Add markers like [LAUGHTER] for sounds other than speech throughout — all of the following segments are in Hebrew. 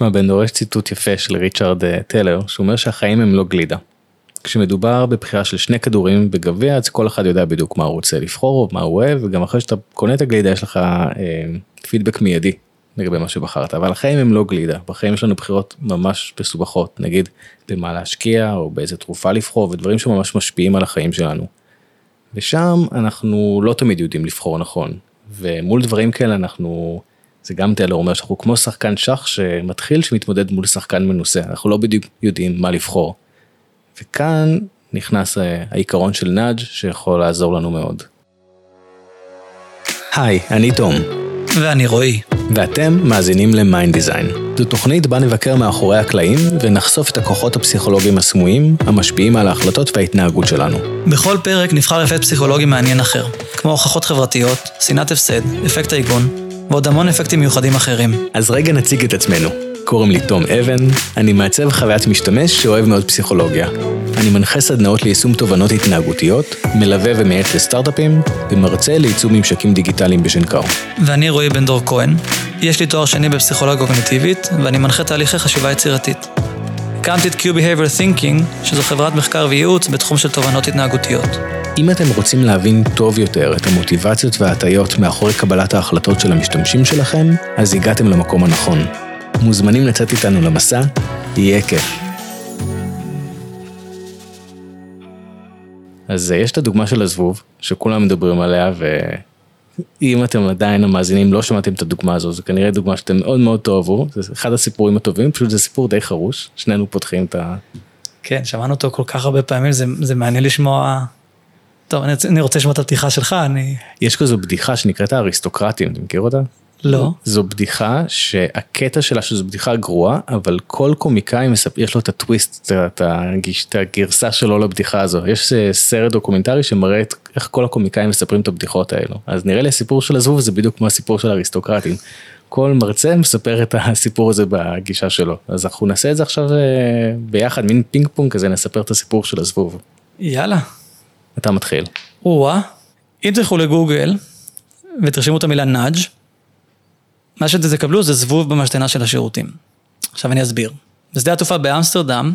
תשמע, בן דור יש ציטוט יפה של ריצ'רד אה, טלר, שהוא אומר שהחיים הם לא גלידה. כשמדובר בבחירה של שני כדורים בגביע, אז כל אחד יודע בדיוק מה הוא רוצה לבחור, מה הוא אוהב, וגם אחרי שאתה קונה את הגלידה יש לך אה, פידבק מיידי לגבי מה שבחרת, אבל החיים הם לא גלידה, בחיים יש לנו בחירות ממש מסובכות, נגיד במה להשקיע, או באיזה תרופה לבחור, ודברים שממש משפיעים על החיים שלנו. ושם אנחנו לא תמיד יודעים לבחור נכון, ומול דברים כאלה אנחנו, זה גם טלר אומר שאנחנו כמו שחקן שח שמתחיל שמתמודד מול שחקן מנוסה, אנחנו לא בדיוק יודעים מה לבחור. וכאן נכנס אה, העיקרון של nudge שיכול לעזור לנו מאוד. היי, אני תום. ואני רועי. ואתם מאזינים ל Mind Design. זו תוכנית בה נבקר מאחורי הקלעים ונחשוף את הכוחות הפסיכולוגיים הסמויים המשפיעים על ההחלטות וההתנהגות שלנו. בכל פרק נבחר אפקט פסיכולוגי מעניין אחר, כמו הוכחות חברתיות, שנאת הפסד, אפקט העיגון, ועוד המון אפקטים מיוחדים אחרים. אז רגע נציג את עצמנו. קוראים לי תום אבן, אני מעצב חוויית משתמש שאוהב מאוד פסיכולוגיה. אני מנחה סדנאות ליישום תובנות התנהגותיות, מלווה ומייעץ לסטארט-אפים, ומרצה לייצום ממשקים דיגיטליים בשנקר. ואני רועי בן דור כהן, יש לי תואר שני בפסיכולוגיה קוגניטיבית, ואני מנחה תהליכי חשיבה יצירתית. הקמתי את Q-Behavior Thinking, שזו חברת מחקר וייעוץ בתחום של תובנות התנהגותיות. אם אתם רוצים להבין טוב יותר את המוטיבציות וההטיות מאחורי קבלת ההחלטות של המשתמשים שלכם, אז הגעתם למקום הנכון. מוזמנים לצאת איתנו למסע, יהיה כיף. אז אה, יש את הדוגמה של הזבוב, שכולם מדברים עליה, ואם אתם עדיין המאזינים לא שמעתם את הדוגמה הזו, זו כנראה דוגמה שאתם מאוד מאוד תאהבו, זה אחד הסיפורים הטובים, פשוט זה סיפור די חרוש, שנינו פותחים את ה... כן, שמענו אותו כל כך הרבה פעמים, זה, זה מעניין לשמוע... טוב, אני, אני רוצה לשמוע את הפתיחה שלך, אני... יש כזו בדיחה שנקראת האריסטוקרטים, אתה מכיר אותה? לא. זו בדיחה שהקטע שלה שזו בדיחה גרועה, אבל כל קומיקאי מספ... יש לו את הטוויסט, את, הגיש, את הגרסה שלו לבדיחה הזו. יש אה, סרט דוקומנטרי שמראה את איך כל הקומיקאים מספרים את הבדיחות האלו. אז נראה לי הסיפור של הזבוב זה בדיוק כמו הסיפור של האריסטוקרטים. כל מרצה מספר את הסיפור הזה בגישה שלו. אז אנחנו נעשה את זה עכשיו אה, ביחד, מין פינג פונג כזה, נספר את הסיפור של הזבוב. יאללה. אתה מתחיל. או-אה, אם תלכו לגוגל ותרשמו את המילה nudge מה שתקבלו זה זבוב במשתנה של השירותים. עכשיו אני אסביר. בשדה התעופה באמסטרדם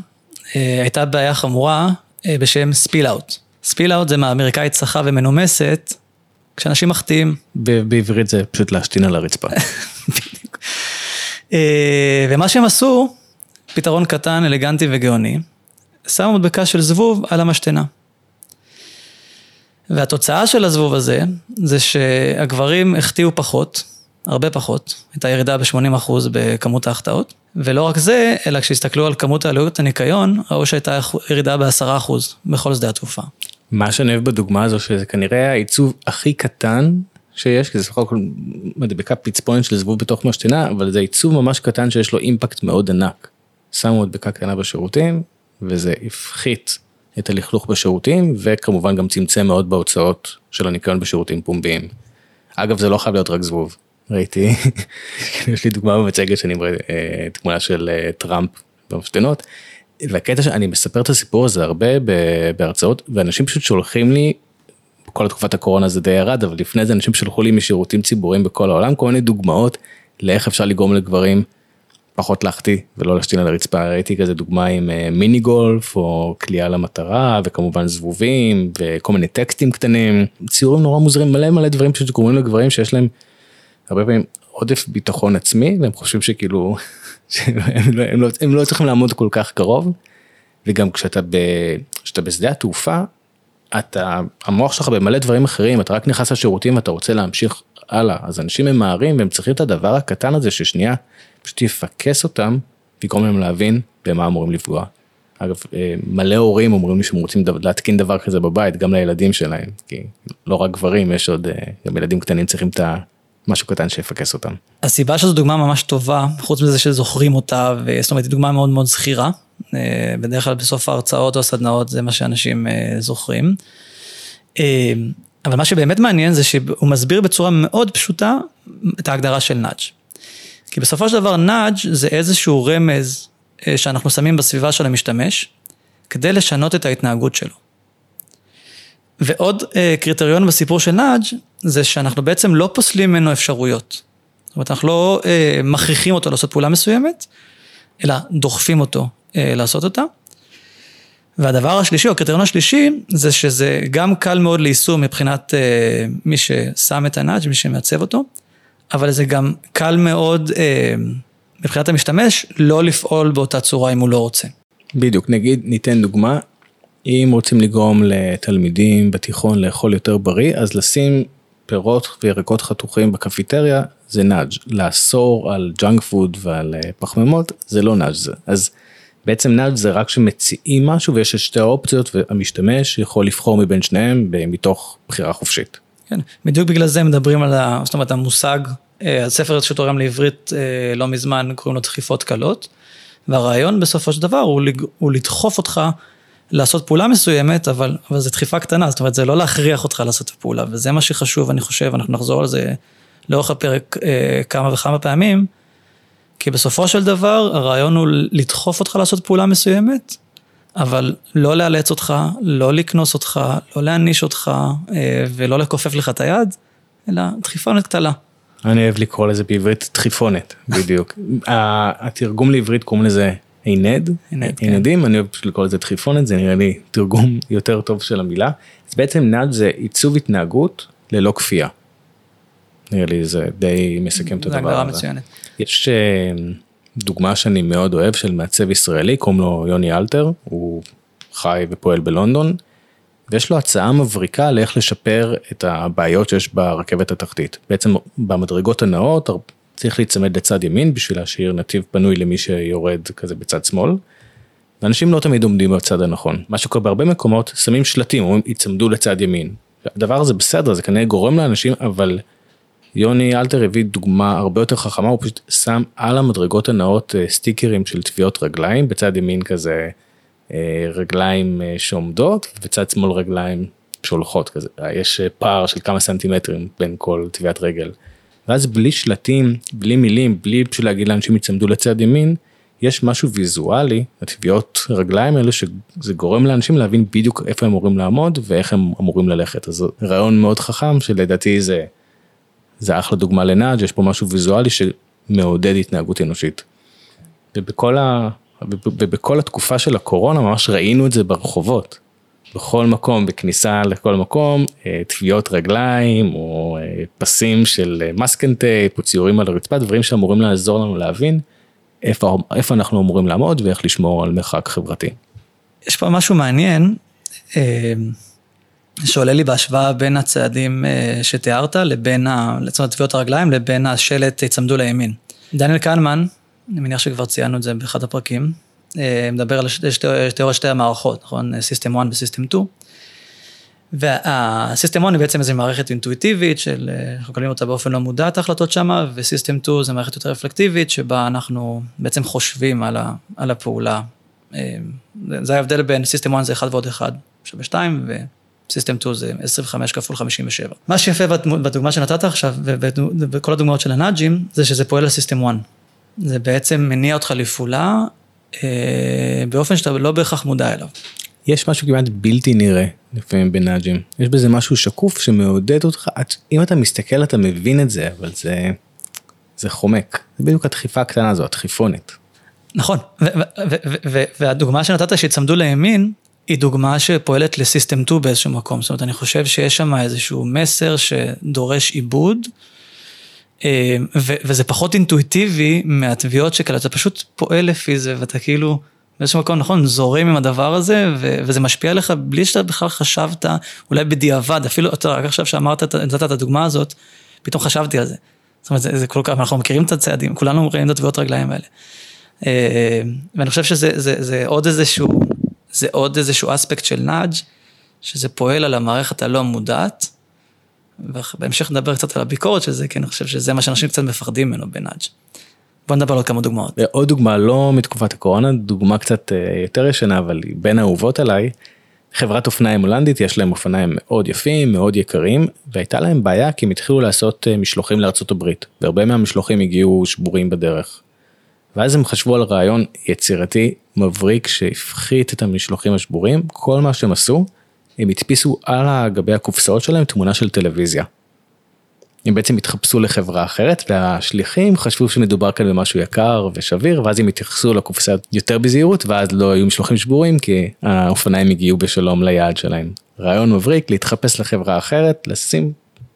אה, הייתה בעיה חמורה אה, בשם spill out. spill out זה מהאמריקאית צחה ומנומסת, כשאנשים מחטיאים. בעברית זה פשוט להשתין על הרצפה. [LAUGHS] אה, ומה שהם עשו, פתרון קטן, אלגנטי וגאוני, שמו מדבקה של זבוב על המשתנה. והתוצאה של הזבוב הזה, זה שהגברים החטיאו פחות, הרבה פחות, הייתה ירידה ב-80% בכמות ההחטאות. ולא רק זה, אלא כשהסתכלו על כמות העלויות הניקיון, ראו שהייתה ירידה ב-10% בכל שדה התעופה. מה שאני אוהב בדוגמה הזו, שזה כנראה העיצוב הכי קטן שיש, כי זה סך הכל מדבקה פצפונת של זבוב בתוך משתנה, אבל זה עיצוב ממש קטן שיש לו אימפקט מאוד ענק. שמו מדבקה קטנה בשירותים, וזה הפחית את הלכלוך בשירותים, וכמובן גם צמצם מאוד בהוצאות של הניקיון בשירותים פומביים. אגב, זה לא חייב להיות רק זבוב. ראיתי, [LAUGHS] יש לי דוגמה במצגת שאני מראה אה, תמונה של אה, טראמפ במפתנות. והקטע שאני מספר את הסיפור הזה הרבה בהרצאות ואנשים פשוט שולחים לי, כל תקופת הקורונה זה די ירד אבל לפני זה אנשים שלחו לי משירותים ציבוריים בכל העולם כל מיני דוגמאות לאיך אפשר לגרום לגברים פחות להחטיא ולא להשתין על הרצפה ראיתי כזה דוגמה עם אה, מיני גולף או כליאה למטרה וכמובן זבובים וכל מיני טקסטים קטנים ציורים נורא מוזרים מלא מלא דברים פשוט גורמים לגברים שיש להם הרבה פעמים עודף ביטחון עצמי והם חושבים שכאילו [LAUGHS] הם לא, הם לא, הם לא צריכים לעמוד כל כך קרוב. וגם כשאתה, ב, כשאתה בשדה התעופה אתה המוח שלך במלא דברים אחרים אתה רק נכנס לשירותים ואתה רוצה להמשיך הלאה אז אנשים ממהרים והם צריכים את הדבר הקטן הזה ששנייה פשוט יפקס אותם ויגרום להם להבין במה אמורים לפגוע. אגב אה, מלא הורים אומרים לי שהם רוצים להתקין דבר כזה בבית גם לילדים שלהם כי לא רק גברים יש עוד אה, גם ילדים קטנים צריכים את ה... משהו קטן שיפקס אותם. הסיבה שזו דוגמה ממש טובה, חוץ מזה שזוכרים אותה, זאת אומרת היא דוגמה מאוד מאוד זכירה, אה, בדרך כלל בסוף ההרצאות או הסדנאות זה מה שאנשים זוכרים. אה, אבל מה שבאמת מעניין זה שהוא מסביר בצורה מאוד פשוטה את ההגדרה של נאג'. כי בסופו של דבר נאג' זה איזשהו רמז שאנחנו שמים בסביבה של המשתמש, כדי לשנות את ההתנהגות שלו. ועוד אה, קריטריון בסיפור של נאג' זה שאנחנו בעצם לא פוסלים ממנו אפשרויות. זאת אומרת, אנחנו לא אה, מכריחים אותו לעשות פעולה מסוימת, אלא דוחפים אותו אה, לעשות אותה. והדבר השלישי, או הקריטריון השלישי, זה שזה גם קל מאוד ליישום מבחינת אה, מי ששם את הנאג', מי שמעצב אותו, אבל זה גם קל מאוד אה, מבחינת המשתמש לא לפעול באותה צורה אם הוא לא רוצה. בדיוק, נגיד, ניתן דוגמה, אם רוצים לגרום לתלמידים בתיכון לאכול יותר בריא, אז לשים פירות וירקות חתוכים בקפיטריה זה nudge, לאסור על junk food ועל אה, פחמימות זה לא nudge זה. אז בעצם nudge זה רק שמציעים משהו ויש שתי האופציות והמשתמש יכול לבחור מבין שניהם מתוך בחירה חופשית. כן, בדיוק בגלל זה מדברים על ה, זאת אומרת המושג, אה, הספר שתורגם לעברית אה, לא מזמן קוראים לו דחיפות קלות, והרעיון בסופו של דבר הוא, הוא לדחוף אותך לעשות פעולה מסוימת, אבל, אבל זה דחיפה קטנה, זאת אומרת זה לא להכריח אותך לעשות את הפעולה, וזה מה שחשוב, אני חושב, אנחנו נחזור על זה לאורך הפרק אה, כמה וכמה פעמים, כי בסופו של דבר הרעיון הוא לדחוף אותך לעשות פעולה מסוימת, אבל לא לאלץ אותך, לא לקנוס אותך, לא להעניש אותך אה, ולא לכופף לך את היד, אלא דחיפונת קטלה. אני אוהב לקרוא לזה בעברית דחיפונת, בדיוק. [LAUGHS] התרגום לעברית קוראים לזה עינד, עינדים, כן. אני אוהב פשוט לקרוא לזה דחיפונת, זה נראה לי תרגום [LAUGHS] יותר טוב של המילה. אז בעצם נאג' זה עיצוב התנהגות ללא כפייה. נראה לי זה די מסכם את הדבר הזה. זה הגדרה מצוינת. יש אה, דוגמה שאני מאוד אוהב של מעצב ישראלי, קוראים לו יוני אלתר, הוא חי ופועל בלונדון, ויש לו הצעה מבריקה לאיך לשפר את הבעיות שיש ברכבת התחתית. בעצם במדרגות הנאות צריך להיצמד לצד ימין בשביל להשאיר נתיב פנוי למי שיורד כזה בצד שמאל. ואנשים לא תמיד עומדים בצד הנכון. מה שקורה בהרבה מקומות, שמים שלטים, אומרים, ייצמדו לצד ימין. הדבר הזה בסדר, זה כנראה גורם לאנשים, אבל יוני אלתר הביא דוגמה הרבה יותר חכמה, הוא פשוט שם על המדרגות הנאות אה, סטיקרים של טביעות רגליים, בצד ימין כזה אה, רגליים אה, שעומדות, ובצד שמאל רגליים שהולכות כזה, יש פער של כמה סנטימטרים בין כל טביעת רגל. ואז בלי שלטים, בלי מילים, בלי בשביל להגיד לאנשים יצמדו לצד ימין, יש משהו ויזואלי, הטביעות רגליים האלה, שזה גורם לאנשים להבין בדיוק איפה הם אמורים לעמוד ואיך הם אמורים ללכת. אז רעיון מאוד חכם שלדעתי זה זה אחלה דוגמה לנאג', יש פה משהו ויזואלי שמעודד התנהגות אנושית. ובכל, ה... ובכל התקופה של הקורונה ממש ראינו את זה ברחובות. בכל מקום, בכניסה לכל מקום, אה, טביעות רגליים או אה, פסים של מסקנטייפ או ציורים על הרצפה, דברים שאמורים לעזור לנו להבין איפה, איפה אנחנו אמורים לעמוד ואיך לשמור על מרחק חברתי. יש פה משהו מעניין. שעולה לי בהשוואה בין הצעדים אה, שתיארת לבין, לצורך טביעות הרגליים, לבין השלט יצמדו לימין. דניאל קנמן, אני מניח שכבר ציינו את זה באחד הפרקים, אה, מדבר על תיאוריית שתי המערכות, נכון? System 1 ו-System 2. והסיסטם 1 היא בעצם איזו מערכת אינטואיטיבית של, אה, אנחנו מקבלים אותה באופן לא מודע את ההחלטות שמה, וסיסטם 2 זה מערכת יותר רפלקטיבית, שבה אנחנו בעצם חושבים על, ה, על הפעולה. זה ההבדל בין system 1 זה 1 ועוד 1 שווה 2, system 2 זה 25 כפול 57. מה שיפה בדוגמה שנתת עכשיו, ובכל הדוגמאות של ה nudgeים, זה שזה פועל על system 1. זה בעצם מניע אותך לפעולה אה, באופן שאתה לא בהכרח מודע אליו. יש משהו כמעט בלתי נראה לפעמים ב nudgeים. יש בזה משהו שקוף שמעודד אותך, אם אתה מסתכל אתה מבין את זה, אבל זה, זה חומק. זה בדיוק הדחיפה הקטנה הזו, הדחיפונת. נכון, והדוגמה שנתת שהצמדו לימין, היא דוגמה שפועלת לסיסטם 2 באיזשהו מקום, זאת אומרת, אני חושב שיש שם איזשהו מסר שדורש עיבוד, אה, וזה פחות אינטואיטיבי מהתביעות שכאלה, אתה פשוט פועל לפי זה, ואתה כאילו באיזשהו מקום, נכון, זורם עם הדבר הזה, וזה משפיע עליך בלי שאתה בכלל חשבת, אולי בדיעבד, אפילו, אתה רק עכשיו שאמרת, נתת את הדוגמה הזאת, פתאום חשבתי על זה. זאת אומרת, זה, זה כל כך, אנחנו מכירים את הצעדים, כולנו רואים את התביעות רגליים האלה. אה, ואני חושב שזה זה, זה עוד איזשהו... זה עוד איזשהו אספקט של נאג' שזה פועל על המערכת הלא מודעת. ובהמשך נדבר קצת על הביקורת של זה, כי אני חושב שזה מה שאנשים קצת מפחדים ממנו בנאג'. בוא נדבר על עוד כמה דוגמאות. עוד דוגמה לא מתקופת הקורונה, דוגמה קצת אה, יותר ישנה, אבל היא בין האהובות עליי. חברת אופניים הולנדית, יש להם אופניים מאוד יפים, מאוד יקרים, והייתה להם בעיה כי הם התחילו לעשות אה, משלוחים לארצות הברית, והרבה מהמשלוחים הגיעו שבורים בדרך. ואז הם חשבו על רעיון יצירתי מבריק שהפחית את המשלוחים השבורים, כל מה שהם עשו, הם הדפיסו על גבי הקופסאות שלהם תמונה של טלוויזיה. הם בעצם התחפשו לחברה אחרת והשליחים חשבו שמדובר כאן במשהו יקר ושביר ואז הם התייחסו לקופסה יותר בזהירות ואז לא היו משלוחים שבורים כי האופניים הגיעו בשלום ליעד שלהם. רעיון מבריק להתחפש לחברה אחרת לשים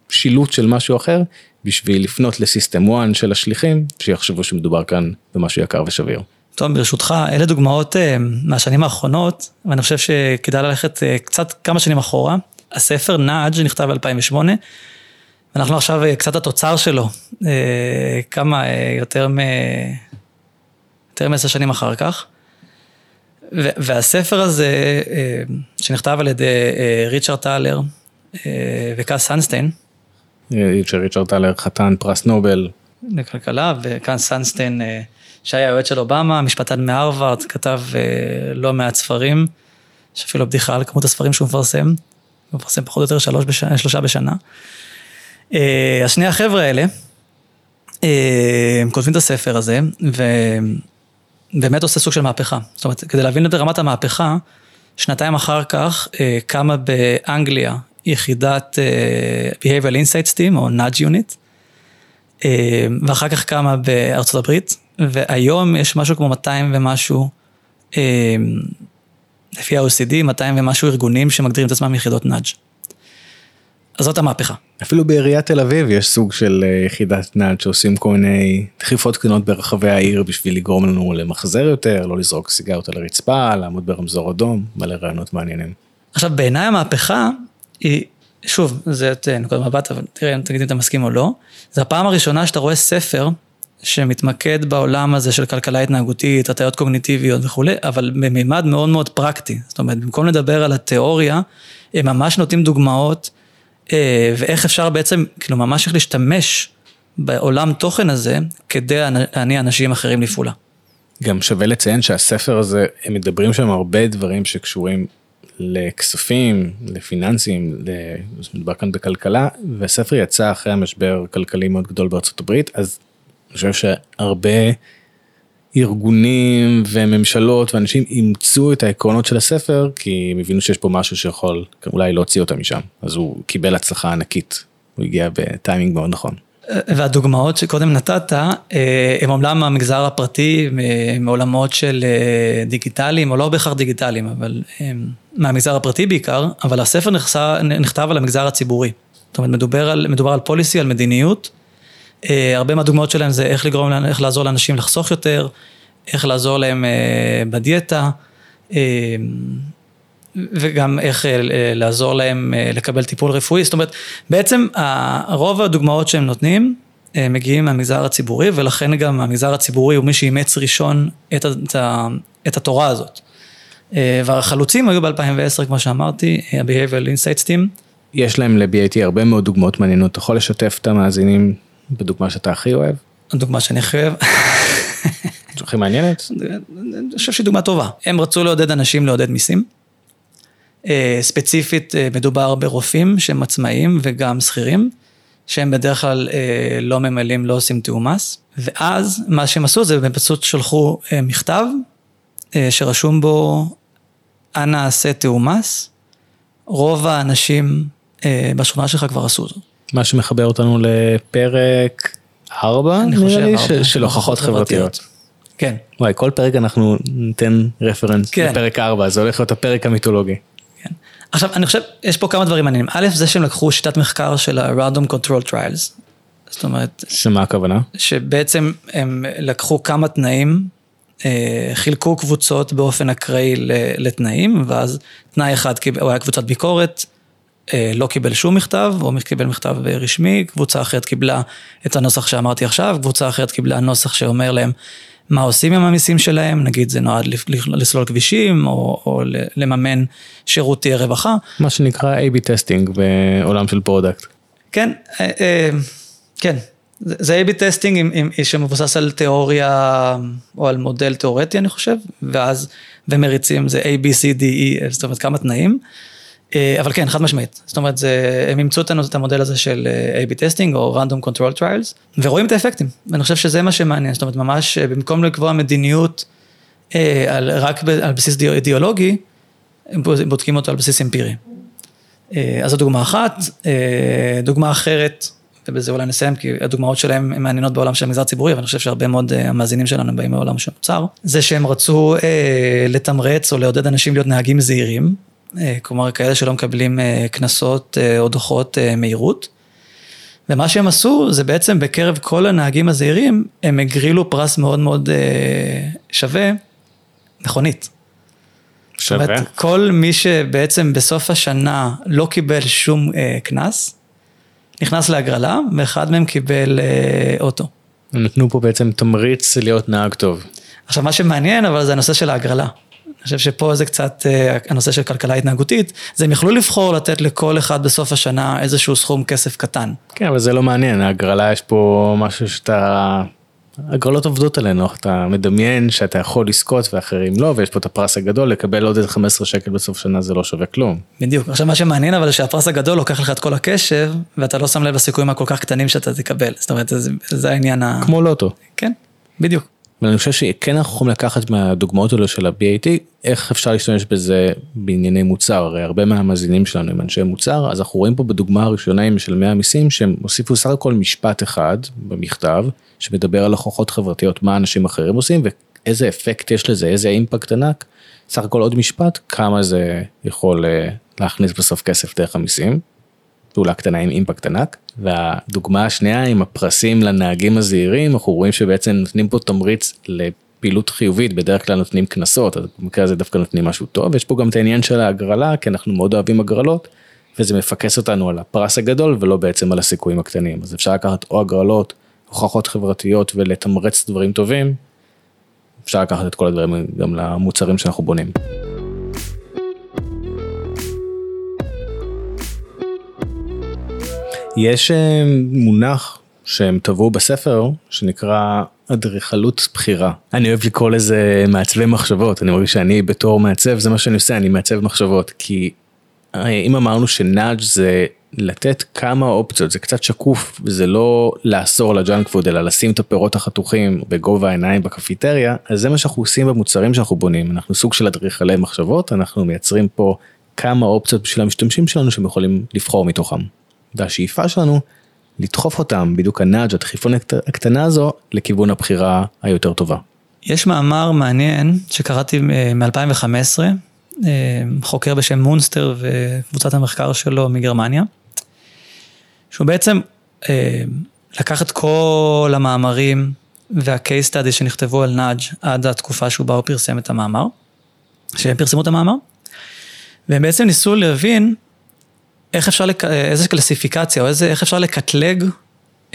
שילוט של משהו אחר בשביל לפנות לסיסטם 1 של השליחים שיחשבו שמדובר כאן במשהו יקר ושביר. טוב, ברשותך, אלה דוגמאות uh, מהשנים האחרונות, ואני חושב שכדאי ללכת uh, קצת כמה שנים אחורה. הספר נאג' נכתב ב-2008, ואנחנו עכשיו uh, קצת התוצר שלו, כמה, יותר מ... יותר מעשר שנים אחר כך. והספר הזה, שנכתב על ידי ריצ'רד טאלר uh, וקאס סנסטיין, שריצ'רד טאלר חתן פרס נובל. לכלכלה, וקאס סנסטיין שהיה יועץ של אובמה, משפטן מהרווארד, כתב uh, לא מעט ספרים, יש אפילו בדיחה על כמות הספרים שהוא מפרסם, הוא מפרסם פחות או יותר שלוש בשנה, שלושה בשנה. אז שני החבר'ה האלה, uh, הם כותבים את הספר הזה, ובאמת עושה סוג של מהפכה. זאת אומרת, כדי להבין את רמת המהפכה, שנתיים אחר כך uh, קמה באנגליה יחידת uh, Behavioral Insights Team, או Nudge Unit, uh, ואחר כך קמה בארצות הברית, והיום יש משהו כמו 200 ומשהו, אה, לפי ה-OCD, 200 ומשהו ארגונים שמגדירים את עצמם יחידות נאג'. אז זאת המהפכה. אפילו בעיריית תל אביב יש סוג של אה, יחידת נאג' שעושים כל מיני דחיפות קטנות ברחבי העיר בשביל לגרום לנו למחזר יותר, לא לזרוק סיגרות על הרצפה, לעמוד ברמזור אדום, מלא רעיונות מעניינים. עכשיו בעיניי המהפכה היא, שוב, זה את נקודת מבט, אבל תראה, תגיד אם אתה מסכים או לא, זה הפעם הראשונה שאתה רואה ספר שמתמקד בעולם הזה של כלכלה התנהגותית, הטיות קוגניטיביות וכולי, אבל במימד מאוד מאוד פרקטי. זאת אומרת, במקום לדבר על התיאוריה, הם ממש נותנים דוגמאות, אה, ואיך אפשר בעצם, כאילו ממש איך להשתמש בעולם תוכן הזה, כדי להניע אנשים אחרים לפעולה. גם שווה לציין שהספר הזה, הם מדברים שם הרבה דברים שקשורים לכספים, לפיננסים, מדובר כאן בכלכלה, והספר יצא אחרי המשבר כלכלי מאוד גדול בארצות הברית, אז אני חושב שהרבה ארגונים וממשלות ואנשים אימצו את העקרונות של הספר כי הם הבינו שיש פה משהו שיכול אולי להוציא אותם משם אז הוא קיבל הצלחה ענקית הוא הגיע בטיימינג מאוד נכון. והדוגמאות שקודם נתת אה, הם אומנם מהמגזר הפרטי מעולמות של אה, דיגיטליים או לא בהכרח דיגיטליים אבל מהמגזר הפרטי בעיקר אבל הספר נכתב על המגזר הציבורי. זאת אומרת מדובר על מדובר על פוליסי על מדיניות אה, הרבה מהדוגמאות שלהם זה איך לגרום, איך לעזור לאנשים לחסוך יותר, איך לעזור להם אה, בדיאטה, אה, וגם איך לעזור להם לקבל טיפול רפואי. זאת אומרת, בעצם רוב הדוגמאות שהם נותנים מגיעים מהמגזר הציבורי, ולכן גם המגזר הציבורי הוא מי שאימץ ראשון את, את, את התורה הזאת. והחלוצים היו ב-2010, כמו שאמרתי, ה-Behavioral Insights Team. יש להם ל-BAT הרבה מאוד דוגמאות מעניינות, אתה יכול לשתף את המאזינים בדוגמה שאתה הכי אוהב? הדוגמה שאני הכי אוהב. הכי מעניינת? אני חושב שהיא דוגמה טובה. הם רצו לעודד אנשים לעודד מיסים. אה, ספציפית אה, מדובר ברופאים שהם עצמאים וגם שכירים, שהם בדרך כלל אה, לא ממלאים, לא עושים תיאום מס. ואז מה שהם עשו זה הם פשוט שלחו מכתב שרשום בו, אנא עשה תיאום מס. רוב האנשים בשכונה שלך כבר עשו זאת. מה שמחבר אותנו לפרק 4 נראה לי של הוכחות חברתיות. כן. וואי כל פרק אנחנו ניתן רפרנס כן. לפרק 4 זה הולך להיות הפרק המיתולוגי. כן. עכשיו אני חושב יש פה כמה דברים מעניינים א' זה שהם לקחו שיטת מחקר של ה-random control trials. זאת אומרת. שמה הכוונה? שבעצם הם לקחו כמה תנאים אה, חילקו קבוצות באופן אקראי לתנאים ואז תנאי אחד הוא היה קבוצת ביקורת. אה, לא קיבל שום מכתב, או קיבל מכתב רשמי, קבוצה אחרת קיבלה את הנוסח שאמרתי עכשיו, קבוצה אחרת קיבלה נוסח שאומר להם מה עושים עם המיסים שלהם, נגיד זה נועד לסלול כבישים, או, או לממן שירותי רווחה. מה שנקרא A-B testing בעולם של product. כן, אה, אה, כן. זה A-B testing שמבוסס על תיאוריה או על מודל תיאורטי אני חושב, ואז, ומריצים זה A, B, C, D, E, זאת אומרת כמה תנאים. אה, אבל כן, חד משמעית. זאת אומרת, זה, הם אימצו את המודל הזה של אה, A-B testing או Random Control Trials, ורואים את האפקטים. ואני חושב שזה מה שמעניין, זאת אומרת, ממש אה, במקום לקבוע מדיניות על, רק על בסיס אידיאולוגי, הם בודקים אותו על בסיס אמפירי. אז זו דוגמה אחת. דוגמה אחרת, ובזה אולי נסיים, כי הדוגמאות שלהם הן מעניינות בעולם של המגזר הציבורי, אבל אני חושב שהרבה מאוד אה, המאזינים שלנו באים מעולם של מוצר. זה שהם רצו אה, לתמרץ או לעודד אנשים להיות נהגים זהירים, אה, כלומר כאלה שלא מקבלים אה, קנסות אה, או דוחות אה, מהירות. ומה שהם עשו זה בעצם בקרב כל הנהגים הזהירים, הם הגרילו פרס מאוד מאוד אה, שווה, מכונית. שווה. זאת אומרת, כל מי שבעצם בסוף השנה לא קיבל שום אה, קנס, נכנס להגרלה, ואחד מהם קיבל אה, אוטו. הם נתנו פה בעצם תמריץ להיות נהג טוב. עכשיו, מה שמעניין, אבל זה הנושא של ההגרלה. אני חושב שפה זה קצת אה, הנושא של כלכלה התנהגותית, זה הם יכלו לבחור לתת לכל אחד בסוף השנה איזשהו סכום כסף קטן. כן, אבל זה לא מעניין, ההגרלה יש פה משהו שאתה... הגרלות עובדות עלינו, אתה מדמיין שאתה יכול לזכות ואחרים לא, ויש פה את הפרס הגדול, לקבל עוד איזה 15 שקל בסוף שנה זה לא שווה כלום. בדיוק. עכשיו, מה שמעניין אבל שהפרס הגדול לוקח לך את כל הקשב, ואתה לא שם לב לסיכויים הכל כך קטנים שאתה תקבל. זאת אומרת, זה, זה העניין ה... כמו לוטו. כן, בדיוק. ואני חושב שכן אנחנו יכולים לקחת מהדוגמאות האלו של ה-BAT, איך אפשר להשתמש בזה בענייני מוצר, הרי הרבה מהמאזינים שלנו הם אנשי מוצר, אז אנחנו רואים פה בדוגמה הראשונה עם משלמי המיסים, שהם הוסיפו סך הכל משפט אחד במכתב, שמדבר על הוכחות חברתיות, מה אנשים אחרים עושים ואיזה אפקט יש לזה, איזה אימפקט ענק, סך הכל עוד משפט, כמה זה יכול אה, להכניס בסוף כסף דרך המיסים. פעולה קטנה עם אימפקט ענק. והדוגמה השנייה עם הפרסים לנהגים הזהירים, אנחנו רואים שבעצם נותנים פה תמריץ לפעילות חיובית, בדרך כלל נותנים קנסות, אז במקרה הזה דווקא נותנים משהו טוב, יש פה גם את העניין של ההגרלה, כי אנחנו מאוד אוהבים הגרלות, וזה מפקס אותנו על הפרס הגדול ולא בעצם על הסיכויים הקטנים. אז אפשר לקחת או הגרלות, הוכחות חברתיות ולתמרץ דברים טובים, אפשר לקחת את כל הדברים גם למוצרים שאנחנו בונים. יש אה, מונח שהם טבעו בספר שנקרא אדריכלות בחירה. אני אוהב לקרוא לזה מעצבי מחשבות, אני מרגיש שאני בתור מעצב זה מה שאני עושה, אני מעצב מחשבות, כי אה, אם אמרנו ש nudge זה לתת כמה אופציות, זה קצת שקוף, זה לא לאסור ל junk food אלא לשים את הפירות החתוכים בגובה העיניים בקפיטריה, אז זה מה שאנחנו עושים במוצרים שאנחנו בונים, אנחנו סוג של אדריכלי מחשבות, אנחנו מייצרים פה כמה אופציות בשביל המשתמשים שלנו שהם יכולים לבחור מתוכם. והשאיפה שלנו לדחוף אותם, בדיוק הנאג' הדחיפון הקטנה הזו, לכיוון הבחירה היותר טובה. יש מאמר מעניין שקראתי מ-2015, אה, חוקר בשם מונסטר וקבוצת המחקר שלו מגרמניה, שהוא בעצם אה, לקח את כל המאמרים וה-case study שנכתבו על נאג' עד התקופה שהוא בא ופרסם את המאמר, שהם פרסמו את המאמר, והם בעצם ניסו להבין איך אפשר, לק... איזה קלסיפיקציה, או איזה, איך אפשר לקטלג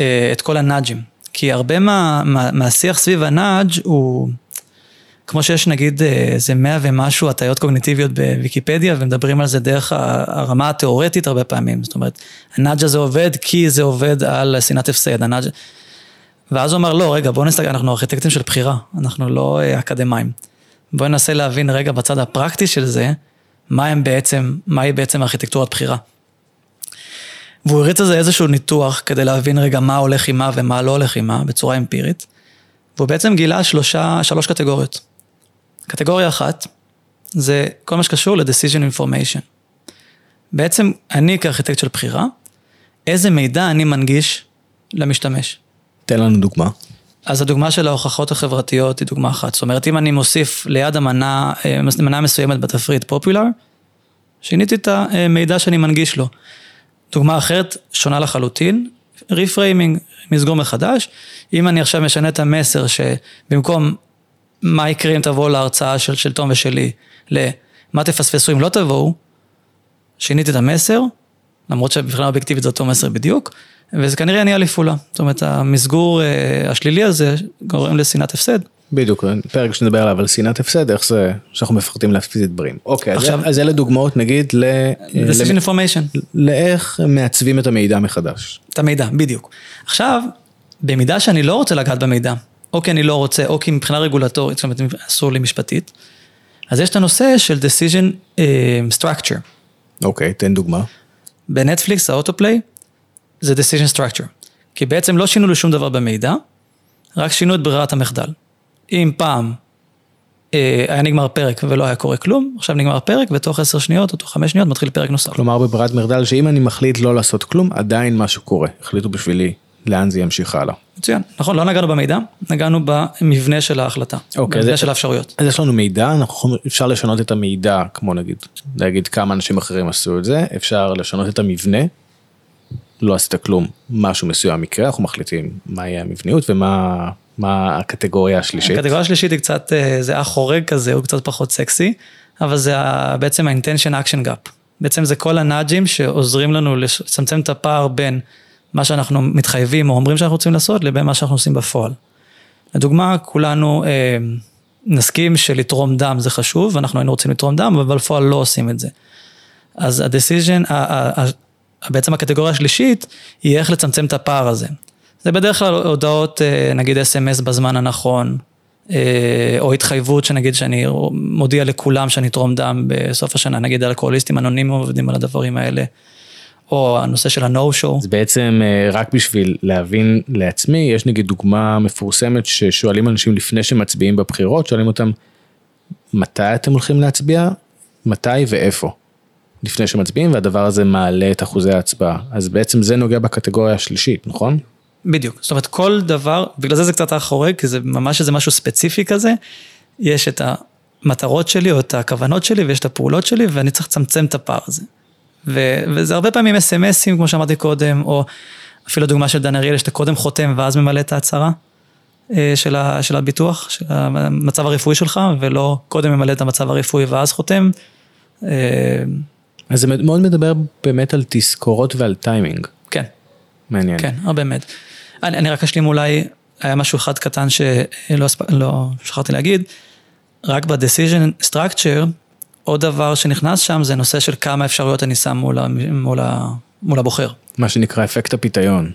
אה, את כל ה nudgeים. כי הרבה מה, מה, מהשיח סביב ה nudge הוא, כמו שיש נגיד איזה מאה ומשהו הטיות קוגניטיביות בוויקיפדיה, ומדברים על זה דרך הרמה התיאורטית הרבה פעמים. זאת אומרת, ה nudge הזה עובד כי זה עובד על שנאת הפסד, ה nudge... ואז הוא אמר, לא, רגע, בואו נסתכל, אנחנו ארכיטקטים של בחירה, אנחנו לא אה, אקדמאים. בואו ננסה להבין רגע בצד הפרקטי של זה, מה הם בעצם, מהי בעצם ארכיטקטורת בחירה. והוא הריץ על זה איזשהו ניתוח כדי להבין רגע מה הולך עם מה ומה לא הולך עם מה, בצורה אמפירית. והוא בעצם גילה שלושה, שלוש קטגוריות. קטגוריה אחת, זה כל מה שקשור ל-decision information. בעצם אני כארכיטקט של בחירה, איזה מידע אני מנגיש למשתמש. תן לנו דוגמה. אז הדוגמה של ההוכחות החברתיות היא דוגמה אחת. זאת אומרת, אם אני מוסיף ליד המנה, אה, מנה מסוימת בתפריט popular, שיניתי את המידע שאני מנגיש לו. דוגמה אחרת, שונה לחלוטין, reframing, מסגור מחדש. אם אני עכשיו משנה את המסר שבמקום מה יקרה אם תבואו להרצאה של, של תום ושלי, למה תפספסו אם לא תבואו, שיניתי את המסר, למרות שבבחינה אובייקטיבית זה אותו מסר בדיוק, וזה כנראה נהיה לי פעולה. זאת אומרת, המסגור אה, השלילי הזה גורם לשנאת הפסד. בדיוק, פרק שנדבר עליו על שנאת הפסד, איך זה שאנחנו מפחדים להפסיד דברים. אוקיי, עכשיו, אז אלה דוגמאות נגיד ל... decision information. לאיך מעצבים את המידע מחדש. את המידע, בדיוק. עכשיו, במידה שאני לא רוצה לגעת במידע, או כי אני לא רוצה, או כי מבחינה רגולטורית, זאת אומרת, אסור לי משפטית, אז יש את הנושא של decision uh, structure. אוקיי, תן דוגמה. בנטפליקס, האוטופליי, זה decision structure. כי בעצם לא שינו לי שום דבר במידע, רק שינו את ברירת המחדל. אם פעם אה, היה נגמר פרק ולא היה קורה כלום, עכשיו נגמר פרק, ותוך עשר שניות או תוך חמש שניות מתחיל פרק נוסף. כלומר בברירת מחדל שאם אני מחליט לא לעשות כלום, עדיין משהו קורה. החליטו בשבילי לאן זה ימשיך הלאה. מצוין, נכון, לא נגענו במידע, נגענו במבנה של ההחלטה, אוקיי, במבנה זה- של האפשרויות. אז יש לנו מידע, אנחנו אפשר לשנות את המידע, כמו נגיד, להגיד כמה אנשים אחרים עשו את זה, אפשר לשנות את המבנה, לא עשית כלום, משהו מסוים יקרה, אנחנו מחליטים מה יהיה המבניות ומה מה הקטגוריה השלישית. הקטגוריה השלישית היא קצת, אה, זה אח חורג כזה, הוא קצת פחות סקסי, אבל זה בעצם ה-intention action gap. בעצם זה כל הנאג'ים שעוזרים לנו לצמצם את הפער בין מה שאנחנו מתחייבים או אומרים שאנחנו רוצים לעשות, לבין מה שאנחנו עושים בפועל. לדוגמה, כולנו אה, נסכים שלתרום דם זה חשוב, ואנחנו היינו רוצים לתרום דם, אבל בפועל לא עושים את זה. אז ה-decision, בעצם הקטגוריה השלישית, היא איך לצמצם את הפער הזה. זה בדרך כלל הודעות, אה, נגיד אס.אם.אס בזמן הנכון, אה, או התחייבות שנגיד שאני מודיע לכולם שאני אתרום דם בסוף השנה, נגיד אלכוהוליסטים אנונימיים עובדים על הדברים האלה, או הנושא של ה-no-show. אז בעצם אה, רק בשביל להבין לעצמי, יש נגיד דוגמה מפורסמת ששואלים אנשים לפני שמצביעים בבחירות, שואלים אותם, מתי אתם הולכים להצביע? מתי ואיפה? לפני שמצביעים, והדבר הזה מעלה את אחוזי ההצבעה. אז בעצם זה נוגע בקטגוריה השלישית, נכון? בדיוק, זאת אומרת כל דבר, בגלל זה זה קצת החורג, כי זה ממש איזה משהו ספציפי כזה, יש את המטרות שלי או את הכוונות שלי ויש את הפעולות שלי ואני צריך לצמצם את הפער הזה. ו- וזה הרבה פעמים אס.אם.אסים כמו שאמרתי קודם, או אפילו דוגמה של דן אריאל שאתה קודם חותם ואז ממלא את ההצהרה אה, של, ה- של הביטוח, של המצב הרפואי שלך, ולא קודם ממלא את המצב הרפואי ואז חותם. אה, אז זה מאוד מדבר באמת על תזכורות ועל טיימינג. כן, מעניין. כן, הרבה מאוד. אני, אני רק אשלים אולי, היה משהו אחד קטן שלא הספ... לא שכחתי להגיד, רק ב-decision structure, עוד דבר שנכנס שם זה נושא של כמה אפשרויות אני שם מול, ה... מול, ה... מול הבוחר. מה שנקרא אפקט הפיתיון.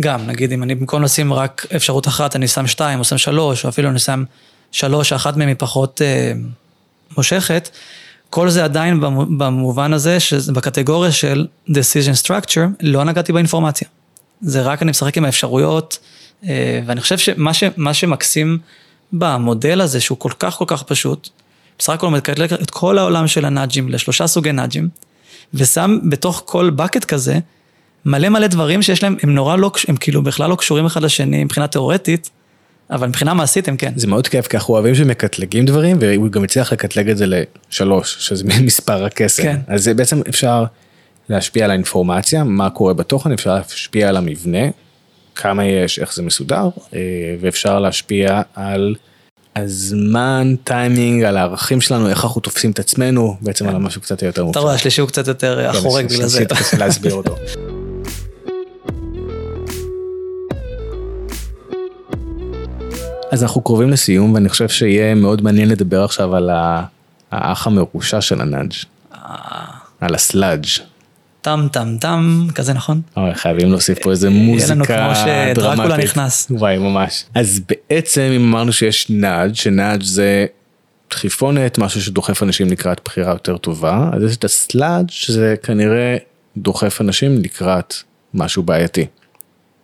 גם, נגיד אם אני במקום לשים רק אפשרות אחת, אני שם שתיים או שם שלוש, או אפילו אני שם שלוש, שאחת מהן היא פחות אה, מושכת, כל זה עדיין במו- במובן הזה, שבקטגוריה של decision structure, לא נגעתי באינפורמציה. זה רק אני משחק עם האפשרויות, אה, ואני חושב שמה ש, שמקסים במודל הזה, שהוא כל כך כל כך פשוט, בסך הכל מקטלג את כל העולם של הנאג'ים לשלושה סוגי נאג'ים, ושם בתוך כל bucket כזה, מלא מלא דברים שיש להם, הם נורא לא, הם כאילו בכלל לא קשורים אחד לשני מבחינה תיאורטית, אבל מבחינה מעשית הם כן. זה מאוד כיף, כי אנחנו אוהבים שמקטלגים דברים, והוא גם הצליח לקטלג את זה לשלוש, שזה [LAUGHS] מספר הקסם. כן. אז זה בעצם אפשר להשפיע על האינפורמציה, מה קורה בתוכן, אפשר להשפיע על המבנה, כמה יש, איך זה מסודר, אה, ואפשר להשפיע על הזמן, טיימינג, על הערכים שלנו, איך אנחנו תופסים את עצמנו, בעצם על המשהו קצת יותר אתה מופשט. רואה, השלישי הוא קצת יותר כן, החורג בגלל זה. להסביר אותו. [LAUGHS] אז אנחנו קרובים לסיום ואני חושב שיהיה מאוד מעניין לדבר עכשיו על האח המרושע של ה nudge, על ה sludge. טם טם טם, כזה נכון? אוי, חייבים להוסיף פה איזה יהיה לנו מוזיקה כמו שדרקולה דרמטית. נכנס. וואי, ממש. אז בעצם אם אמרנו שיש nudge, ש nudge זה דחיפונת, משהו שדוחף אנשים לקראת בחירה יותר טובה, אז יש את ה sludge שזה כנראה דוחף אנשים לקראת משהו בעייתי.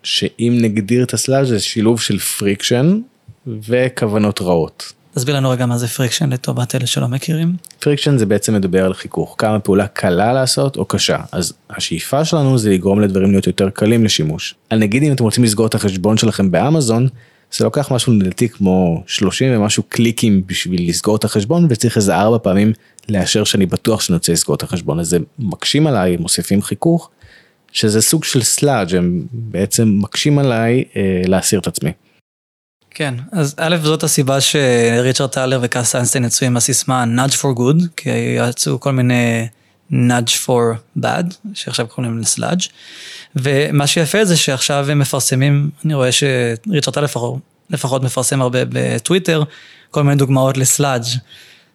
שאם נגדיר את ה sludge זה שילוב של friction וכוונות רעות. תסביר לנו רגע מה זה friction לטובת אלה שלא מכירים. friction זה בעצם מדבר על חיכוך, כמה פעולה קלה לעשות או קשה. אז השאיפה שלנו זה לגרום לדברים להיות יותר קלים לשימוש. על נגיד אם אתם רוצים לסגור את החשבון שלכם באמזון, זה לוקח משהו לדעתי כמו 30 ומשהו קליקים בשביל לסגור את החשבון וצריך איזה ארבע פעמים לאשר שאני בטוח שאני רוצה לסגור את החשבון. אז זה מקשים עליי, מוסיפים חיכוך, שזה סוג של sludge הם בעצם מקשים עליי אה, להסיר את עצמי. כן, אז א', זאת הסיבה שריצ'רד טלר וקאס סנסטיין יצאו עם הסיסמה nudge for good, כי יצאו כל מיני nudge for bad, שעכשיו קוראים להם ל sludge, ומה שיפה זה שעכשיו הם מפרסמים, אני רואה שריצ'רד טלר לפחות, לפחות מפרסם הרבה בטוויטר, כל מיני דוגמאות ל sludge,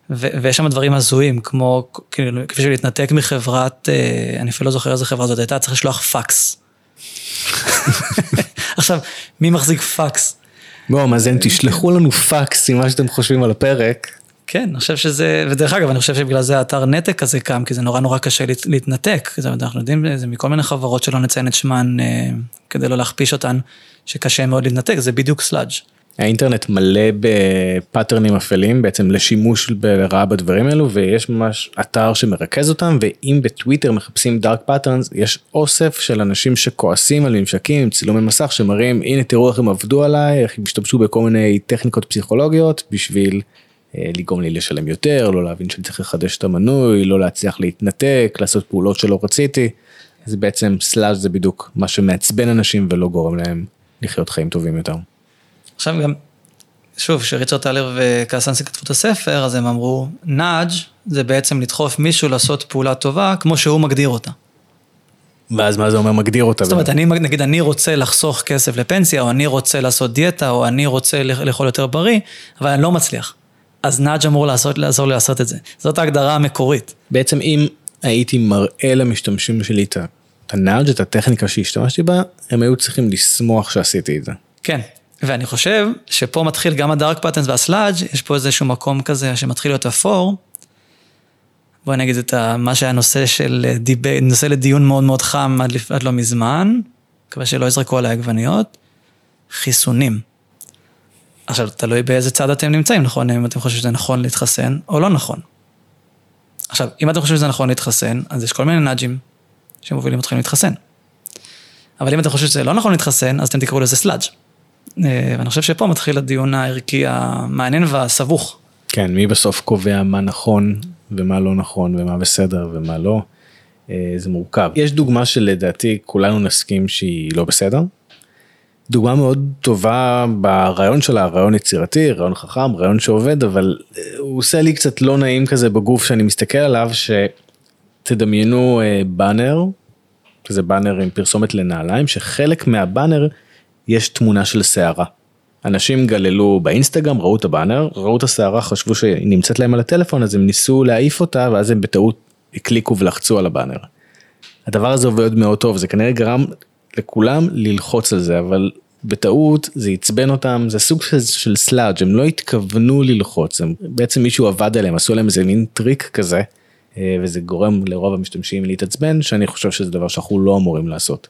ו- ויש שם דברים הזויים, כמו כאילו, כפי שלהתנתק מחברת, אה, אני אפילו לא זוכר איזה חברה זאת הייתה, צריך לשלוח פקס. [LAUGHS] עכשיו, מי מחזיק פקס? בואו מאזינים תשלחו לנו פאקס עם מה שאתם חושבים על הפרק. כן, אני חושב שזה, ודרך אגב, אני חושב שבגלל זה האתר נתק הזה קם, כי זה נורא נורא קשה להת, להתנתק. זאת אומרת, אנחנו יודעים, זה מכל מיני חברות שלא נציין את שמן, אה, כדי לא להכפיש אותן, שקשה מאוד להתנתק, זה בדיוק sludge. האינטרנט מלא ב pattern ים אפלים בעצם לשימוש לרעה בדברים האלו ויש ממש אתר שמרכז אותם ואם בטוויטר מחפשים dark patterns יש אוסף של אנשים שכועסים על ממשקים עם צילומי מסך שמראים הנה תראו איך הם עבדו עליי איך הם השתמשו בכל מיני טכניקות פסיכולוגיות בשביל אה, לגרום לי לשלם יותר לא להבין שאני צריך לחדש את המנוי לא להצליח להתנתק לעשות פעולות שלא רציתי. זה בעצם סלאז' זה בדיוק מה שמעצבן אנשים ולא גורם להם לחיות חיים טובים יותר. עכשיו גם, שוב, כשריצ'רד טלר וקאסנסי כתבו את הספר, אז הם אמרו, נאג' זה בעצם לדחוף מישהו לעשות פעולה טובה, כמו שהוא מגדיר אותה. ואז מה זה אומר מגדיר אותה? זאת אומרת, אני, נגיד, אני רוצה לחסוך כסף לפנסיה, או אני רוצה לעשות דיאטה, או אני רוצה לאכול יותר בריא, אבל אני לא מצליח. אז נאג' אמור לעשות, לעזור לי לעשות את זה. זאת ההגדרה המקורית. בעצם אם הייתי מראה למשתמשים שלי את ה nudge, את הטכניקה שהשתמשתי בה, הם היו צריכים לשמוח שעשיתי את זה. כן, ואני חושב שפה מתחיל גם ה dark patterns וה sludge, יש פה איזשהו מקום כזה שמתחיל להיות אפור. בואי נגיד את מה שהיה נושא של דיבי, נושא לדיון מאוד מאוד חם עד, עד לא מזמן, מקווה שלא יזרקו עליי עגבניות, חיסונים. עכשיו, תלוי באיזה צד אתם נמצאים, נכון? אם אתם חושבים שזה נכון להתחסן או לא נכון. עכשיו, אם אתם חושבים שזה נכון להתחסן, אז יש כל מיני nudge ים שמובילים אתכם להתחסן. אבל אם אתם חושבים שזה לא נכון להתחסן, אז אתם תקראו לזה sludge. אה, ואני חושב שפה מתחיל הדיון הערכי המעניין והסבוך. כן, מי בסוף קובע מה נכון ומה לא נכון ומה בסדר ומה לא. אה, זה מורכב. יש דוגמה שלדעתי כולנו נסכים שהיא לא בסדר. דוגמה מאוד טובה ברעיון שלה, רעיון יצירתי, רעיון חכם, רעיון שעובד, אבל אה, הוא עושה לי קצת לא נעים כזה בגוף שאני מסתכל עליו, שתדמיינו באנר, שזה באנר עם פרסומת לנעליים, שחלק מהבאנר יש תמונה של שערה. אנשים גללו באינסטגרם, ראו את הבאנר, ראו את השערה, חשבו שהיא נמצאת להם על הטלפון, אז הם ניסו להעיף אותה, ואז הם בטעות הקליקו ולחצו על הבאנר. הדבר הזה עובד מאוד טוב, זה כנראה גרם לכולם ללחוץ על זה, אבל בטעות זה עצבן אותם, זה סוג של, sludge, הם לא התכוונו ללחוץ, הם, בעצם מישהו עבד עליהם, עשו להם איזה מין טריק כזה, אה, וזה גורם לרוב המשתמשים להתעצבן, שאני חושב שזה דבר שאנחנו לא אמורים לעשות.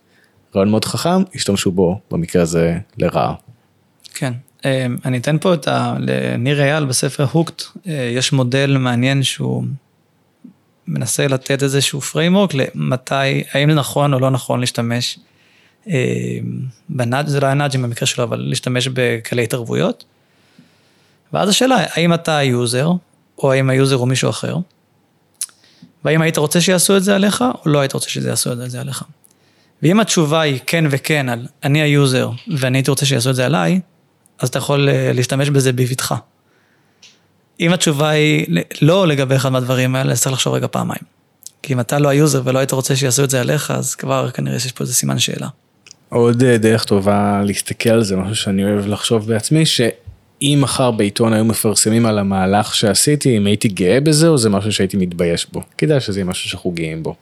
רעיון מאוד חכם, השתמשו בו במקרה הזה לרעה. כן, אה, אני אתן פה את ה... לניר אייל בספר הוקט, אה, יש מודל מעניין שהוא מנסה לתת איזשהו framework למתי, האם נכון או לא נכון להשתמש אה, בנאג', זה לא היה נאג'ים במקרה שלו, אבל להשתמש בכלי התערבויות. ואז השאלה, האם אתה ה user, או האם ה user הוא מישהו אחר, והאם היית רוצה שיעשו את זה עליך, או לא היית רוצה שזה יעשו את זה עליך. ואם התשובה היא כן וכן על אני ה user ואני הייתי רוצה שיעשו את זה עליי, אז אתה יכול אה, להשתמש בזה בבטחה. אם התשובה היא לא לגבי אחד מהדברים האלה, אז צריך לחשוב רגע פעמיים. כי אם אתה לא ה user ולא היית רוצה שיעשו את זה עליך, אז כבר כנראה שיש פה איזה סימן שאלה. עוד אה, דרך טובה להסתכל על זה, משהו שאני אוהב לחשוב בעצמי, שאם מחר בעיתון היו מפרסמים על המהלך שעשיתי, אם הייתי גאה בזה או זה משהו שהייתי מתבייש בו. כדאי שזה יהיה משהו שאנחנו גאים בו.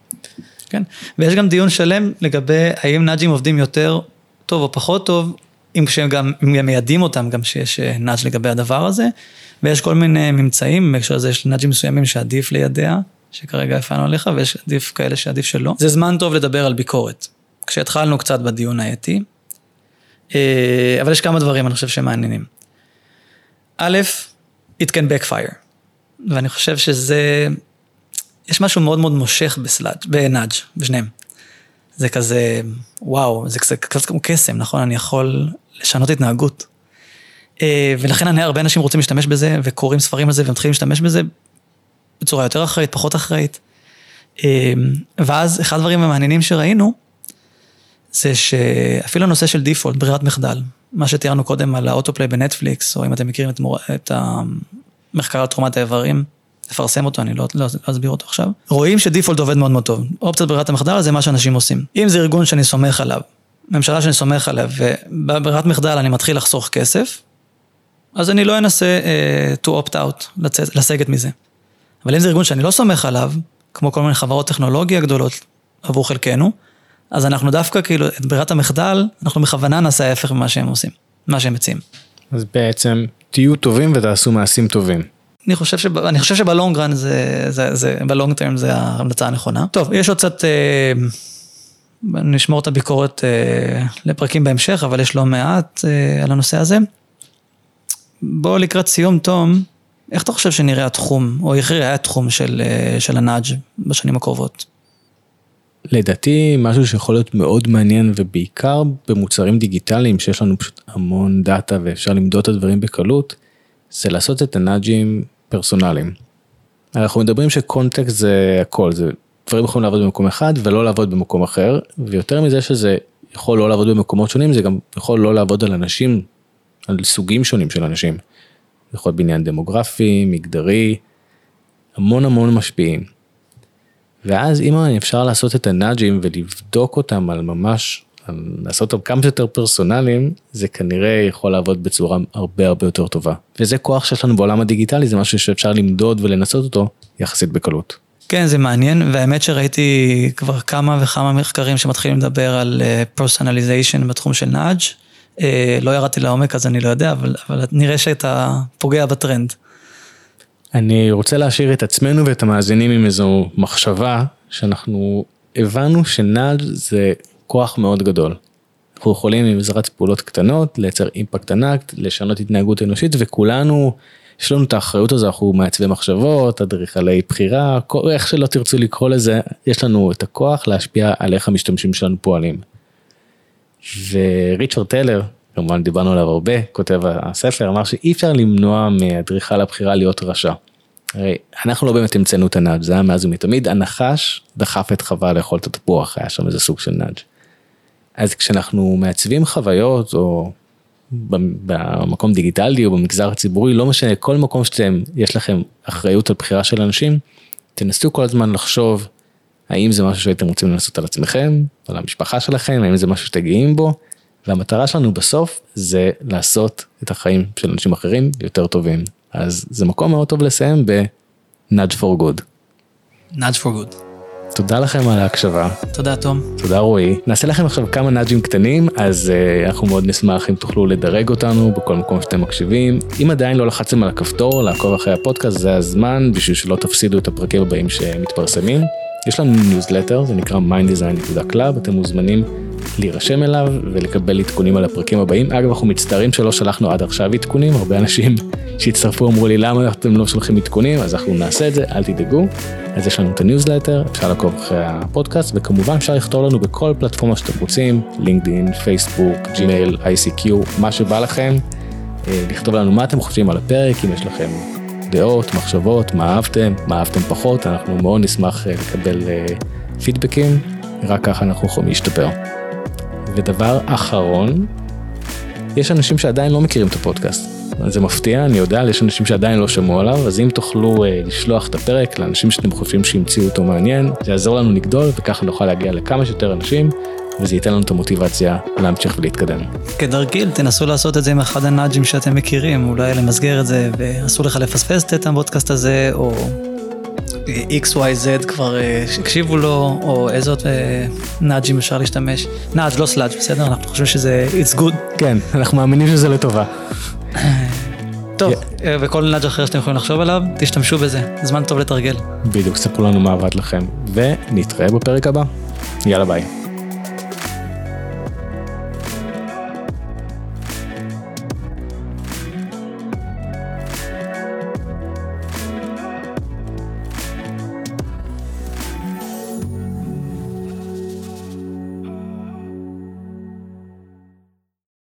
כן, ויש גם דיון שלם לגבי האם נאג'ים עובדים יותר טוב או פחות טוב, אם כשהם גם, אם הם מיידעים אותם גם שיש אה, נאג' לגבי הדבר הזה, ויש כל מיני ממצאים, בהקשר לזה יש נאג'ים מסוימים שעדיף לידע, שכרגע הפענו עליך, ויש עדיף כאלה שעדיף שלא. זה זמן טוב לדבר על ביקורת. כשהתחלנו קצת בדיון האתי, אה, אבל יש כמה דברים אני חושב שמעניינים. א', it can backfire, ואני חושב שזה יש משהו מאוד מאוד מושך ב sludge, ב nudge, בשניהם. זה כזה, וואו, זה קצת, קצת כמו קסם, נכון? אני יכול לשנות התנהגות. אה, ולכן אני, הרבה אנשים רוצים להשתמש בזה, וקוראים ספרים על זה, ומתחילים להשתמש בזה בצורה יותר אחראית, פחות אחראית. אה, ואז אחד הדברים המעניינים שראינו, זה שאפילו הנושא של default, ברירת מחדל, מה שתיארנו קודם על ה autoplay בנטפליקס, או אם אתם מכירים את, מור... את המחקר על תרומת האיברים, לפרסם אותו, אני לא, לא, לא אסביר אותו עכשיו. רואים שדיפולט עובד מאוד מאוד טוב. אופציית ברירת המחדל זה מה שאנשים עושים. אם זה ארגון שאני סומך עליו, ממשלה שאני סומך עליו, ובברירת מחדל אני מתחיל לחסוך כסף, אז אני לא אנסה uh, to opt out, לצאת, לסגת מזה. אבל אם זה ארגון שאני לא סומך עליו, כמו כל מיני חברות טכנולוגיה גדולות עבור חלקנו, אז אנחנו דווקא כאילו, את ברירת המחדל, אנחנו בכוונה נעשה ההפך ממה שהם עושים, מה שהם מציעים. אז בעצם תהיו טובים ותעשו מעשים טובים. אני חושב, שב, אני חושב שבלונגרן זה, זה, זה, בלונג טרם זה ההמלצה הנכונה. טוב, יש עוד קצת, אה, נשמור את הביקורת אה, לפרקים בהמשך, אבל יש לא מעט אה, על הנושא הזה. בוא לקראת סיום, תום, איך אתה חושב שנראה התחום, או איך יראה התחום של, אה, של הנאג' בשנים הקרובות? לדעתי משהו שיכול להיות מאוד מעניין ובעיקר במוצרים דיגיטליים שיש לנו פשוט המון דאטה ואפשר למדוד את הדברים בקלות, זה לעשות את הנאג'ים פרסונליים. אנחנו מדברים שקונטקסט זה הכל, זה דברים יכולים לעבוד במקום אחד ולא לעבוד במקום אחר, ויותר מזה שזה יכול לא לעבוד במקומות שונים, זה גם יכול לא לעבוד על אנשים, על סוגים שונים של אנשים. זה יכול להיות בעניין דמוגרפי, מגדרי, המון המון משפיעים. ואז אם אפשר לעשות את ה nudge ים ולבדוק אותם על ממש, לעשות אותם כמה שיותר פרסונליים, זה כנראה יכול לעבוד בצורה הרבה הרבה יותר טובה. וזה כוח שיש לנו בעולם הדיגיטלי, זה משהו שאפשר למדוד ולנסות אותו יחסית בקלות. כן, זה מעניין, והאמת שראיתי כבר כמה וכמה מחקרים שמתחילים לדבר על personalization אה, בתחום של nudge. אה, לא ירדתי לעומק אז אני לא יודע, אבל, אבל נראה שאתה פוגע בטרנד. אני רוצה להשאיר את עצמנו ואת המאזינים עם איזו מחשבה שאנחנו הבנו שנאג' זה כוח מאוד גדול. אנחנו יכולים עם עזרת פעולות קטנות לייצר אימפקט ענק, לשנות התנהגות אנושית וכולנו, יש לנו את האחריות הזו, אנחנו מעצבי מחשבות, אדריכלי בחירה, איך שלא תרצו לקרוא לזה, יש לנו את הכוח להשפיע על איך המשתמשים שלנו פועלים. וריצ'רד טלר, כמובן דיברנו עליו הרבה, כותב הספר, אמר שאי אפשר למנוע מאדריכל הבחירה להיות רשע. הרי אנחנו לא באמת המצאנו את הנאג' זה היה מאז ומתמיד, הנחש דחף את חווה לאכול את התפוח, היה שם איזה סוג של נאג'. אז כשאנחנו מעצבים חוויות או במקום דיגיטלי או במגזר הציבורי, לא משנה, כל מקום שאתם, יש לכם אחריות על בחירה של אנשים, תנסו כל הזמן לחשוב האם זה משהו שהייתם רוצים לנסות על עצמכם, על המשפחה שלכם, האם זה משהו שאתם גאים בו, והמטרה שלנו בסוף זה לעשות את החיים של אנשים אחרים יותר טובים. אז זה מקום מאוד טוב לסיים ב-nudge for good. nudge for good. תודה לכם על ההקשבה. תודה תום. תודה רועי. נעשה לכם עכשיו כמה nudge ים קטנים, אז אה, אנחנו מאוד נשמח אם תוכלו לדרג אותנו בכל מקום שאתם מקשיבים. אם עדיין לא לחצתם על הכפתור לעקוב אחרי הפודקאסט, זה הזמן בשביל שלא תפסידו את הפרקים הבאים שמתפרסמים. יש לנו ניוזלטר, זה נקרא minddesign.club, אתם מוזמנים להירשם אליו ולקבל עדכונים על הפרקים הבאים. אגב, אנחנו מצטערים שלא שלחנו עד עכשיו עדכונים, הרבה אנשים שהצטרפו אמרו לי למה אתם לא שולחים עדכונים, אז אנחנו נעשה את זה, אל תדאגו. אז יש לנו את הניוזלטר, אפשר לעקוב אחרי הפודקאסט, וכמובן אפשר לכתוב לנו בכל פלטפורמה שאתם רוצים, לינקדאין, פייסבוק, ג'ימייל, ICQ, מה שבא לכם. אה, לכתוב לנו מה אתם חושבים על הפרק, אם יש לכם דעות, מחשבות, מה אהבתם, מה אהבתם פחות, אנחנו מאוד נשמח אה, לקבל פידבקים, אה, רק ככה אנחנו יכולים להשתפר. ודבר אחרון, יש אנשים שעדיין לא מכירים את הפודקאסט. זה מפתיע, אני יודע, יש אנשים שעדיין לא שמעו עליו, אז אם תוכלו אה, לשלוח את הפרק לאנשים שאתם חושבים שהמציאו אותו מעניין, זה יעזור לנו לגדול וככה נוכל להגיע לכמה שיותר אנשים, וזה ייתן לנו את המוטיבציה להמשיך ולהתקדם. כדרגיל, תנסו לעשות את זה עם אחד הנאג'ים שאתם מכירים, אולי למסגר את זה, ואסור לך לפספס את הפודקאסט הזה, או XYZ כבר אה, הקשיבו לו, או איזה עוד אה, nudge ים אפשר להשתמש. nudge לא sludge, בסדר? אנחנו חושבים שזה it's good. כן, אנחנו מאמינים שזה לטובה. טוב, אה, וכל nudge אחר שאתם יכולים לחשוב עליו, תשתמשו בזה, זמן טוב לתרגל. בדיוק, ספרו לנו מה עבד לכם, ונתראה בפרק הבא. יאללה ביי.